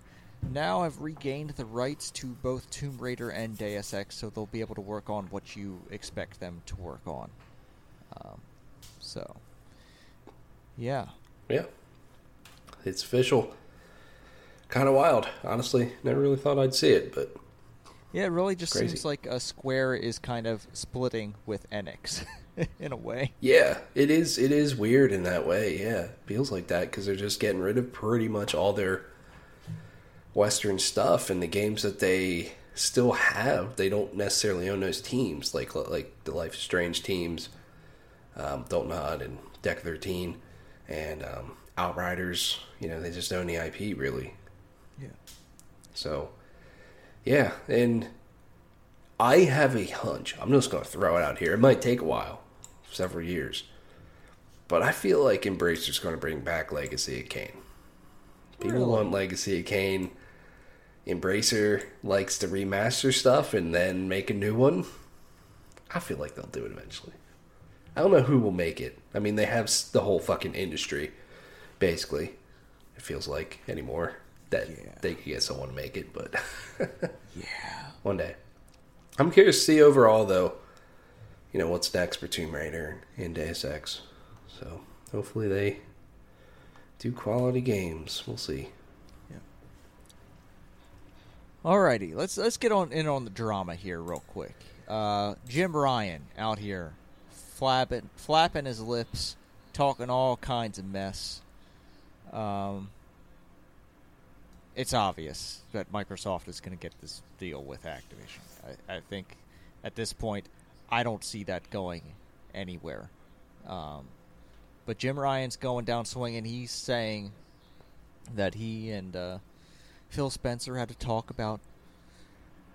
now have regained the rights to both Tomb Raider and Deus Ex, so they'll be able to work on what you expect them to work on. Um, so, yeah. Yeah. It's official. Kind of wild, honestly. Never really thought I'd see it, but Yeah, it really just Crazy. seems like a Square is kind of splitting with Enix in a way. yeah, it is. It is weird in that way. Yeah, feels like that because they're just getting rid of pretty much all their Western stuff and the games that they still have. They don't necessarily own those teams, like like the Life is Strange teams, um, Don't Nod and Deck Thirteen, and um, Outriders. You know, they just own the IP really. Yeah. So, yeah, and I have a hunch. I'm just going to throw it out here. It might take a while, several years, but I feel like Embracer's going to bring back Legacy of Kain. People Really? want Legacy of Kain. Embracer likes to remaster stuff and then make a new one. I feel like they'll do it eventually. I don't know who will make it. I mean, they have the whole fucking industry, basically. It feels like anymore that Yeah. they could get someone to make it, but Yeah. one day. I'm curious to see overall, though. You know what's next for Tomb Raider and Deus Ex. So hopefully they do quality games. We'll see. Yeah. Alrighty, let's let's get on in on the drama here real quick. Uh, Jim Ryan out here, flapping flapping his lips, talking all kinds of mess. Um, it's obvious that Microsoft is going to get this deal with Activision. I, I think at this point, I don't see that going anywhere. Um, but Jim Ryan's going down swinging. He's saying that he and uh, Phil Spencer had to talk about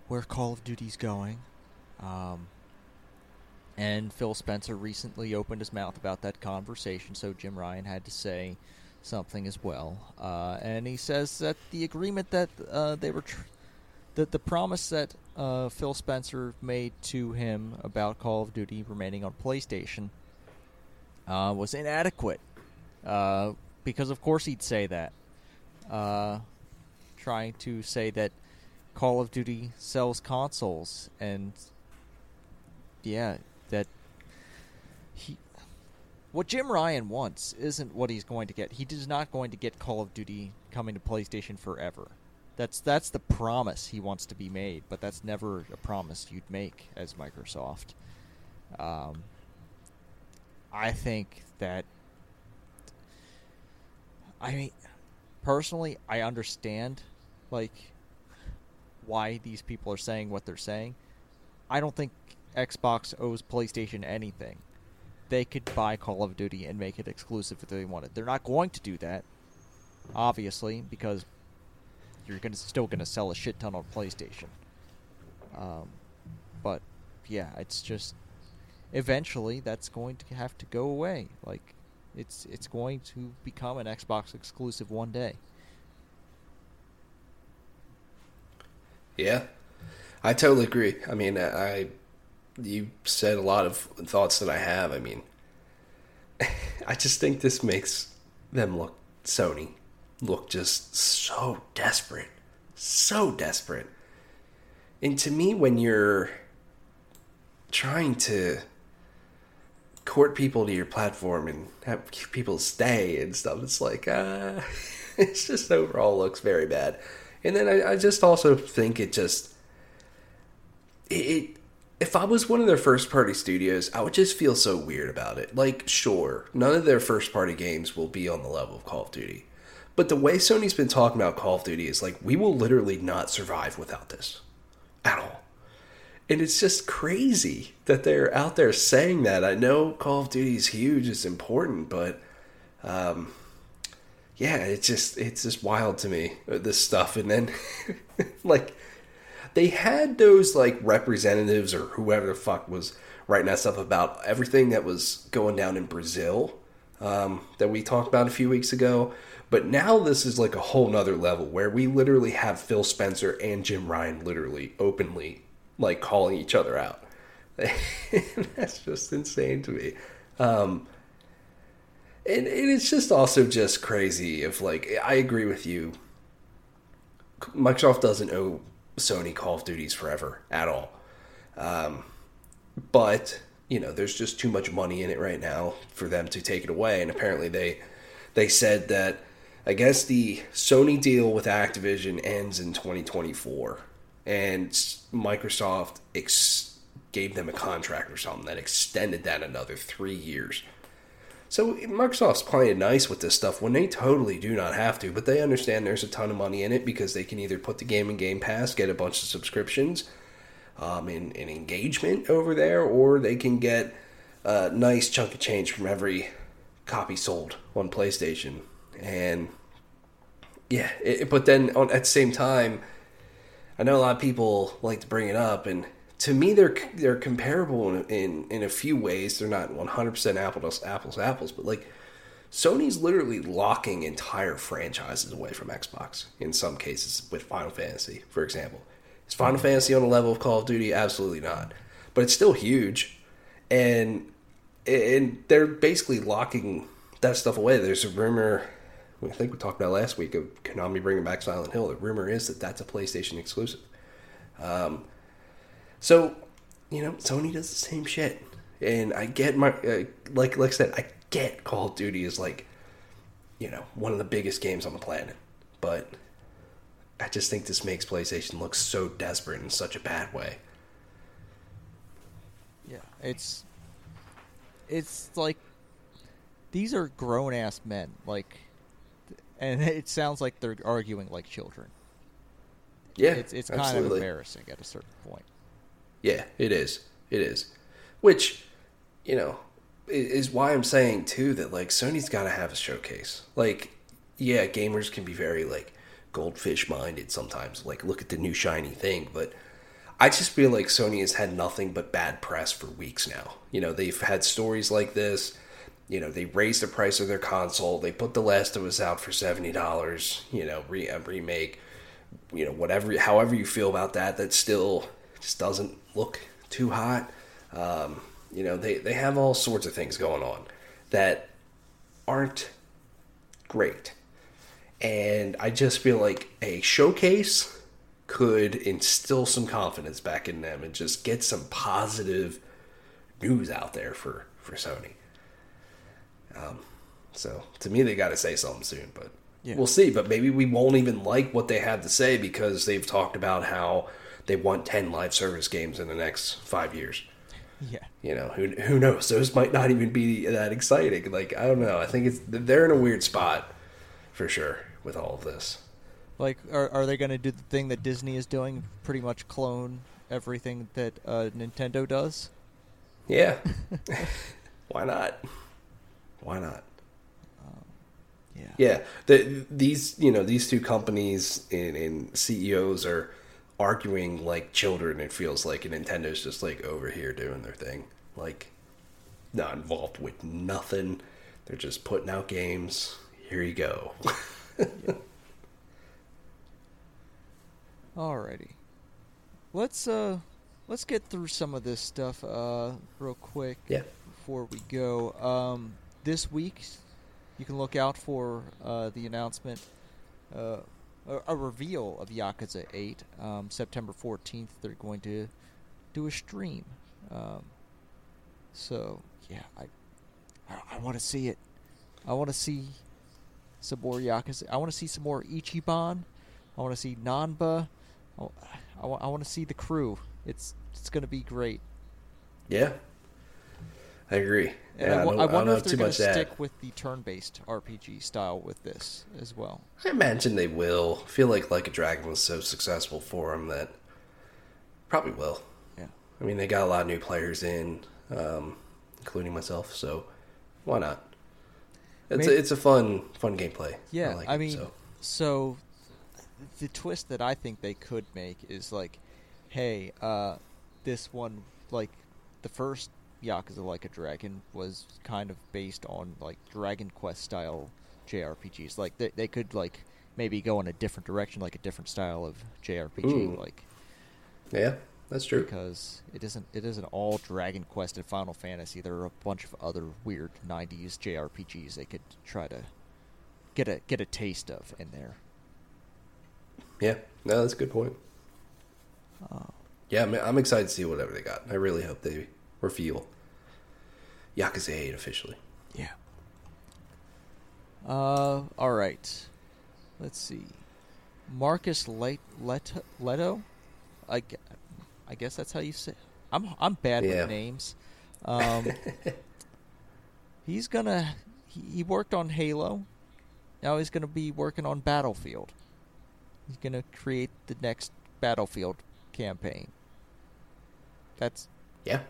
where Call of Duty's going. Um, and Phil Spencer recently opened his mouth about that conversation, so Jim Ryan had to say something as well. Uh, and he says that the agreement that uh, they were tr- the the promise that uh, Phil Spencer made to him about Call of Duty remaining on PlayStation uh, was inadequate. Uh, because of course he'd say that. Uh, trying to say that Call of Duty sells consoles and yeah, that he what Jim Ryan wants isn't what he's going to get. He is not going to get Call of Duty coming to PlayStation forever. That's that's the promise he wants to be made, but that's never a promise you'd make as Microsoft. Um, I think that I mean personally I understand like why these people are saying what they're saying. I don't think Xbox owes PlayStation anything. They could buy Call of Duty and make it exclusive if they wanted. They're not going to do that, obviously, because you're gonna still gonna sell a shit ton on PlayStation. Um, but yeah, it's just eventually that's going to have to go away. Like it's it's going to become an Xbox exclusive one day. Yeah, I totally agree. I mean, I you said a lot of thoughts that I have. I mean, I just think this makes them look Sony look just so desperate, so desperate. And to me, when you're trying to court people to your platform and have people stay and stuff, it's like, uh, it's just overall looks very bad. And then I, I just also think it just, it, it, if I was one of their first party studios, I would just feel so weird about it. Like, sure, none of their first party games will be on the level of Call of Duty but the way Sony's been talking about Call of Duty is like, we will literally not survive without this at all. And it's just crazy that they're out there saying that. I know Call of Duty is huge, it's important, but um, yeah, it's just it's just wild to me uh, this stuff. And then like they had those like representatives or whoever the fuck was writing that stuff about everything that was going down in Brazil um, that we talked about a few weeks ago but now this is like a whole nother level where we literally have Phil Spencer and Jim Ryan literally openly like calling each other out. That's just insane to me. Um, and, and it's just also just crazy if like I agree with you. Microsoft doesn't owe Sony Call of Duties forever at all. Um, but you know, there's just too much money in it right now for them to take it away. And apparently they they said that I guess the Sony deal with Activision ends in 2024, and Microsoft ex- gave them a contract or something that extended that another three years. So Microsoft's playing nice with this stuff when they totally do not have to, but they understand there's a ton of money in it because they can either put the game in Game Pass, get a bunch of subscriptions, um, and, and engagement over there, or they can get a nice chunk of change from every copy sold on PlayStation. And yeah, it, but then on, at the same time, I know a lot of people like to bring it up, and to me, they're they're comparable in in, in a few ways. They're not one hundred percent apples apples apples, but like Sony's literally locking entire franchises away from Xbox in some cases with Final Fantasy, for example. Is Final Fantasy on the level of Call of Duty? Absolutely not, but it's still huge, and and they're basically locking that stuff away. There's a rumor I think we talked about last week of Konami bringing back Silent Hill. The rumor is that that's a PlayStation exclusive. Um, so, you know, Sony does the same shit, and I get my uh, like like I said, I get Call of Duty is like, you know, one of the biggest games on the planet, but I just think this makes PlayStation look so desperate in such a bad way. Yeah, it's it's like these are grown ass men. Like and it sounds like they're arguing like children. Yeah, it's it's kind absolutely. of embarrassing at a certain point. Yeah, it is. It is. Which, you know, is why I'm saying too that like Sony's got to have a showcase. Like, yeah, gamers can be very like goldfish minded sometimes. Like, look at the new shiny thing, but I just feel like Sony has had nothing but bad press for weeks now. You know, they've had stories like this you know, they raised the price of their console. They put The Last of Us out for seventy dollars. You know, re- remake. you know, whatever, however you feel about that, that's still just doesn't look too hot. Um, you know, they, they have all sorts of things going on that aren't great. And I just feel like a showcase could instill some confidence back in them and just get some positive news out there for, for Sony. Um, so to me, they got to say something soon, but yeah. we'll see. But maybe we won't even like what they have to say because they've talked about how they want 10 live service games in the next five years. Yeah. You know, who, who knows? Those might not even be that exciting. Like, I don't know. I think it's they're in a weird spot for sure with all of this. Like, are, are they going to do the thing that Disney is doing? Pretty much clone everything that uh, Nintendo does? Yeah. Why not? Why not? Um, yeah. Yeah. The, these, you know, these two companies and, and CEOs are arguing like children. It feels like, and Nintendo's just like over here doing their thing, like not involved with nothing. They're just putting out games. Here you go. yeah. Alrighty, let's uh, let's get through some of this stuff uh real quick. Yeah. Before we go, um, this week you can look out for uh, the announcement uh, a, reveal of Yakuza 8. Um, September 14th, they're going to do a stream. Um, so, yeah, I, I, I want to see it. I want to see some more Yakuza. I want to see some more Ichiban. I want to see Nanba. I, I, I want to see the crew. It's it's going to be great. Yeah, I agree. And yeah, I, w- I, I wonder if they're going to stick with the turn-based RPG style with this as well. I imagine they will. I feel like Like a Dragon was so successful for them that probably will. Yeah. I mean, they got a lot of new players in, um, including myself. So why not? It's Maybe, a, it's a fun fun gameplay. Yeah, I, like I mean, so. so. the twist that I think they could make is like, hey, uh, this one like the first Yakuza Like a Dragon was kind of based on like Dragon Quest style JRPGs. Like they they could like maybe go in a different direction, like a different style of JRPG. Ooh. Like yeah, that's true. Because it isn't it isn't all Dragon Quest and Final Fantasy. There are a bunch of other weird '90s JRPGs they could try to get a get a taste of in there. Yeah, no, that's a good point. Uh, yeah, I'm, I'm excited to see whatever they got. I really hope they reveal Yakuza 8 officially. Yeah. Uh, all right. Let's see. Marcus Let- Lehto, Lehto? I, I guess that's how you say. It. I'm I'm bad yeah. with names. Um, he's gonna. He, he worked on Halo. Now he's gonna be working on Battlefield. He's gonna create the next Battlefield campaign. That's yeah.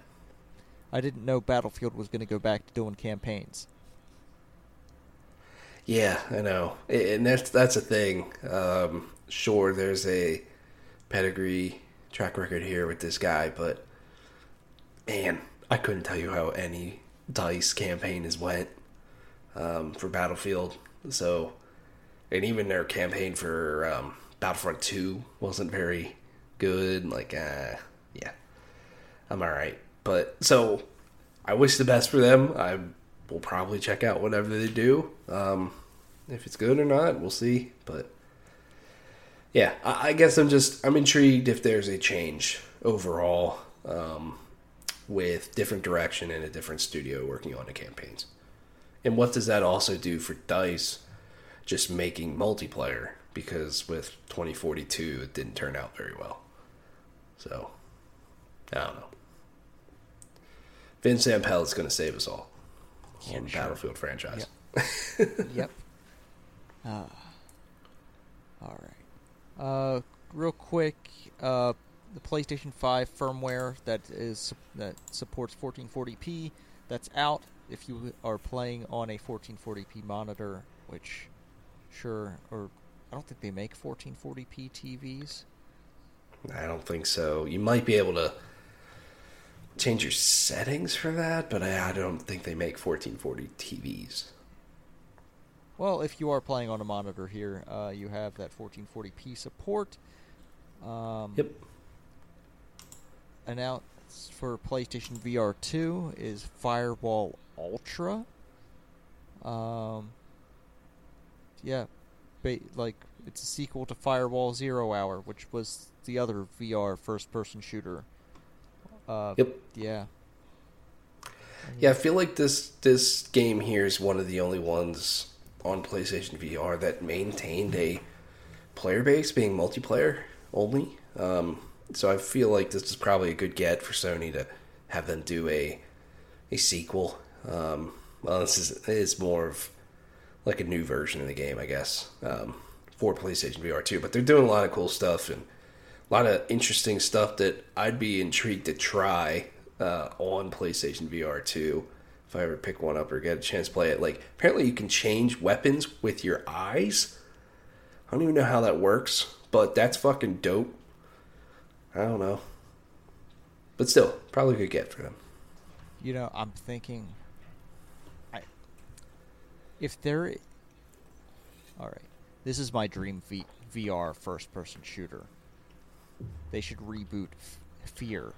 I didn't know Battlefield was going to go back to doing campaigns. Yeah, I know, and that's that's a thing. Um, sure, there's a pedigree track record here with this guy, but man, I couldn't tell you how any dice campaign has went um, for Battlefield. So, and even their campaign for um, Battlefront Two wasn't very good. Like, uh, yeah, I'm all right. But so I wish the best for them. I will probably check out whatever they do. Um, if it's good or not, we'll see. But yeah, I, I, guess I'm just I'm intrigued if there's a change overall um, with different direction and a different studio working on the campaigns. And what does that also do for Dice just making multiplayer? Because with 2042, it didn't turn out very well. So, I don't know. Vin Zampella is going to save us all yeah, sure. Battlefield franchise. Yep. yep. Uh, all right. Uh, real quick, uh, the PlayStation 5 firmware that is that supports 1440p that's out if you are playing on a 1440p monitor, which sure or I don't think they make 1440p TVs. I don't think so. You might be able to change your settings for that, but I, I don't think they make 1440 TVs. Well, if you are playing on a monitor here, uh, you have that 1440p support. Um, yep. Announced for PlayStation VR 2 is Firewall Ultra. Um, yeah, ba- like it's a sequel to Firewall Zero Hour, which was the other VR first-person shooter. Uh, yep. Yeah. Yeah, I feel like this this game here is one of the only ones on PlayStation VR that maintained a player base being multiplayer only. Um, so I feel like this is probably a good get for Sony to have them do a a sequel. Um, well, this is is more of like a new version of the game, I guess, um, for PlayStation VR too. But they're doing a lot of cool stuff and a lot of interesting stuff that I'd be intrigued to try uh, on PlayStation VR 2 if I ever pick one up or get a chance to play it. Like, apparently, you can change weapons with your eyes. I don't even know how that works, but that's fucking dope. I don't know. But still, probably a good get for them. You know, I'm thinking. If there. All right. This is my dream v- VR first person shooter. They should reboot F- Fear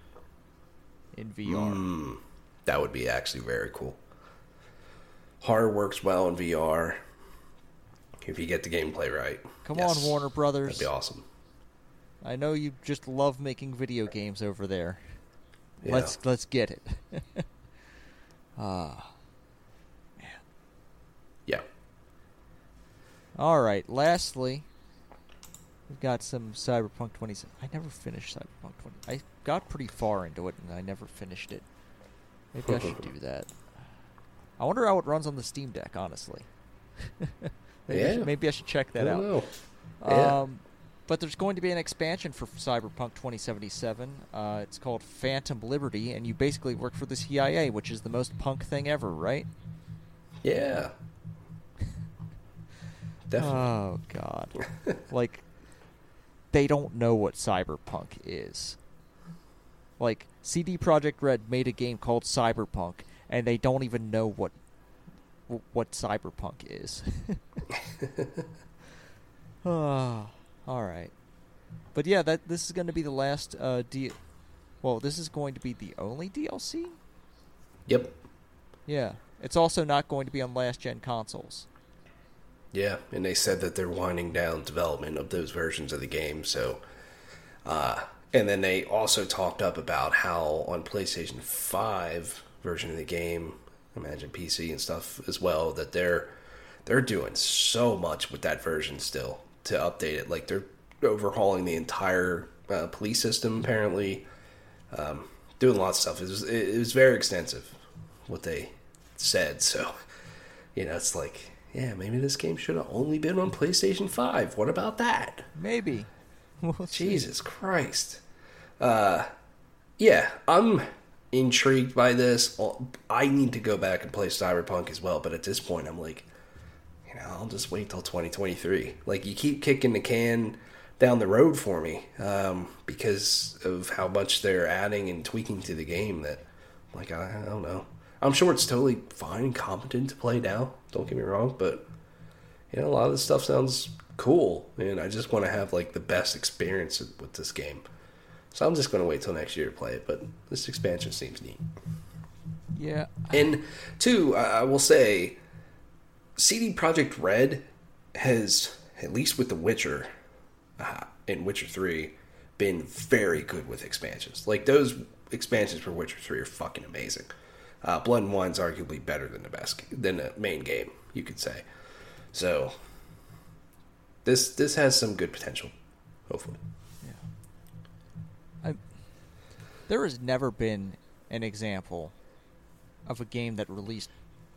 in VR. Mm, that would be actually very cool. Horror works well in VR if you get the gameplay right. Come Yes. on, Warner Brothers. That'd be awesome. I know you just love making video games over there. Yeah. Let's let's get it. Ah. Yeah. All right. Lastly, we've got some Cyberpunk 20. I never finished Cyberpunk 20. I got pretty far into it and I never finished it. Maybe I should do that. I wonder how it runs on the Steam Deck. Honestly. maybe, I Yeah. should, maybe I should check I that out. know. Yeah. Um, but there's going to be an expansion for Cyberpunk 2077. Uh, it's called Phantom Liberty, and you basically work for the CIA, which is the most punk thing ever, right? Yeah. Definitely. Oh God! like they don't know what cyberpunk is. Like CD Projekt Red made a game called Cyberpunk, and they don't even know what what cyberpunk is. Ah, all right. But yeah, that this is going to be the last uh, D. Well, this is going to be the only DLC. yep. Yeah, it's also not going to be on last gen consoles. Yeah, and they said that they're winding down development of those versions of the game. So, uh, and then they also talked up about how on PlayStation Five version of the game, imagine PC and stuff as well, that they're they're doing so much with that version still to update it. Like they're overhauling the entire uh, police system apparently, um, doing lots of stuff. It was it was very extensive what they said. So, you know, it's like yeah, maybe this game should have only been on PlayStation 5. What about that? Maybe. We'll see. Jesus Christ. Uh, yeah, I'm intrigued by this. I need to go back and play Cyberpunk as well, but at this point, I'm like, you know, I'll just wait till 2023. Like, you keep kicking the can down the road for me um, because of how much they're adding and tweaking to the game that, like, I, I don't know. I'm sure it's totally fine and competent to play now. Don't get me wrong, but you know, a lot of this stuff sounds cool, and I just want to have like the best experience with this game. So I'm just going to wait till next year to play it. But this expansion seems neat. Yeah. And two, I will say, CD Projekt Red has, at least with The Witcher uh, and Witcher Three, been very good with expansions. Like those expansions for Witcher Three are fucking amazing. Uh, Blood and Wine's arguably better than the best than the main game, you could say. So this this has some good potential, hopefully. Yeah. I, there has never been an example of a game that released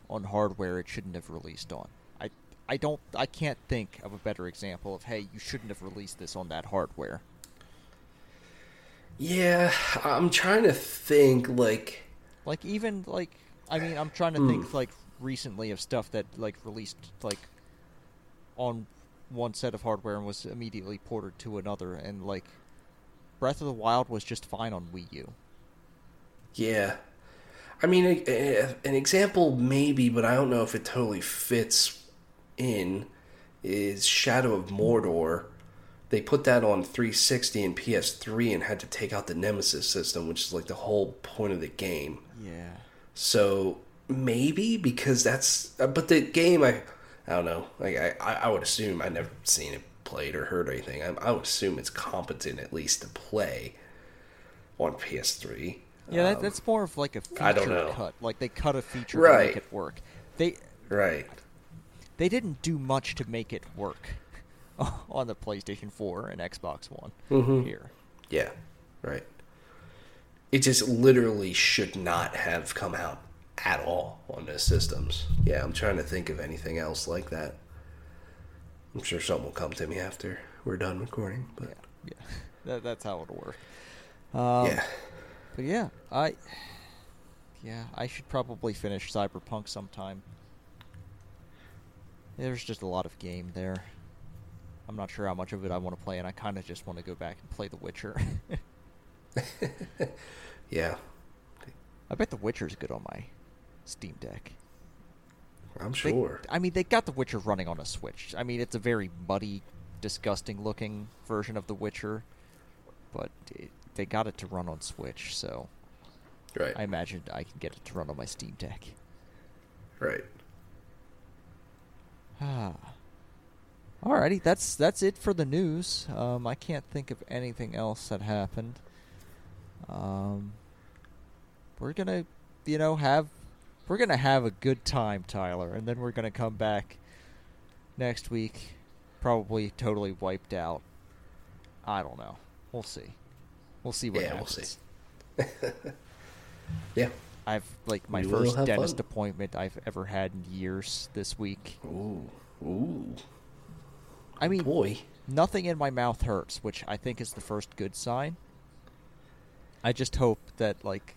on hardware it shouldn't have released on. I I don't I can't think of a better example of hey you shouldn't have released this on that hardware. Yeah, I'm trying to think like Like even like I mean I'm trying to think mm. like recently of stuff that like released like on one set of hardware and was immediately ported to another and like Breath of the Wild was just fine on Wii U. Yeah. I mean, a, a, an example maybe, but I don't know if it totally fits in is Shadow of Mordor. They put that on 360 and PS3 and had to take out the Nemesis system, which is like the whole point of the game. Yeah. So maybe because that's, uh, but the game I, I don't know. Like I, I would assume I never seen it played or heard anything. I, I would assume it's competent at least to play on PS3. Yeah, that, that's more of like a feature I don't know. cut. Like they cut a feature right. to make it work. They Right. they didn't do much to make it work on the PlayStation 4 and Xbox One Mm-hmm. here. Yeah. Right. It just literally should not have come out at all on those systems. Yeah, I'm trying to think of anything else like that. I'm sure something will come to me after we're done recording, but Yeah, that, that's how it'll work. Um, yeah. But yeah, I yeah I should probably finish Cyberpunk sometime. There's just a lot of game there. I'm not sure how much of it I want to play, and I kind of just want to go back and play The Witcher. Yeah. I bet The Witcher's good on my Steam Deck. I'm They- sure. I mean, they got The Witcher running on a Switch. I mean, it's a very muddy, disgusting looking version of The Witcher, but it, they got it to run on Switch, so right. I imagine I can get it to run on my Steam Deck. right. Ah. Alrighty, that's that's it for the news. Um, I can't think of anything else that happened. Um, we're gonna, you know, have we're gonna have a good time, Tyler, and then we're gonna come back next week, probably totally wiped out. I don't know. We'll see. We'll see what Yeah, we'll happens. see. Yeah. I've like my We first dentist fun. appointment I've ever had in years this week. Ooh. Ooh. I mean, Boy. nothing in my mouth hurts, which I think is the first good sign. I just hope that like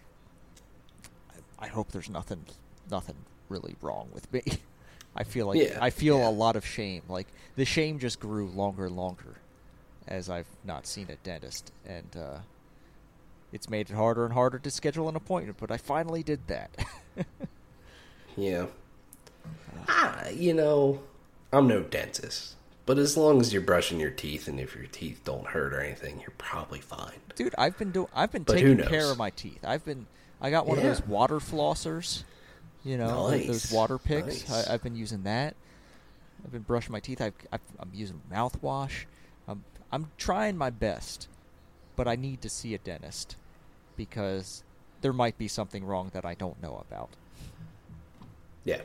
I hope there's nothing nothing really wrong with me. I feel like Yeah, I feel yeah. a lot of shame. Like the shame just grew longer and longer as I've not seen a dentist and uh it's made it harder and harder to schedule an appointment, but I finally did that. Yeah. Ah, you know, I'm no dentist. But as long as you're brushing your teeth and if your teeth don't hurt or anything, you're probably fine. Dude, I've been doing. I've been But taking care of my teeth. I've been. I got one Yeah. of those water flossers. You know, th- those water picks. Nice. I, I've been using that. I've been brushing my teeth. I've, I've, I'm using mouthwash. I'm I'm trying my best, but I need to see a dentist because there might be something wrong that I don't know about. Yeah.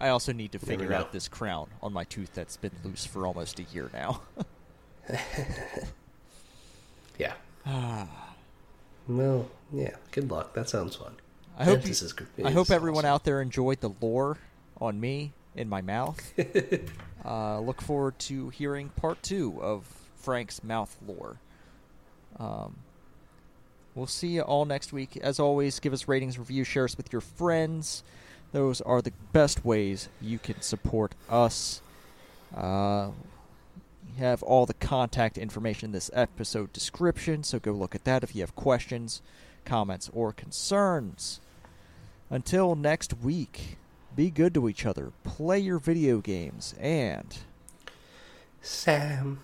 I also need to figure out this crown on my tooth that's been loose for almost a year now. Yeah. Ah. Well, yeah. Good luck. That sounds fun. I hope you, is I hope everyone awesome. out there enjoyed the lore on me in my mouth. uh, look forward to hearing part two of Frank's mouth lore. Um, we'll see you all next week. As always, give us ratings, reviews, share us with your friends. Those are the best ways you can support us. Uh, have all the contact information in this episode description, so go look at that if you have questions, comments, or concerns. Until next week, be good to each other, play your video games, and Sam.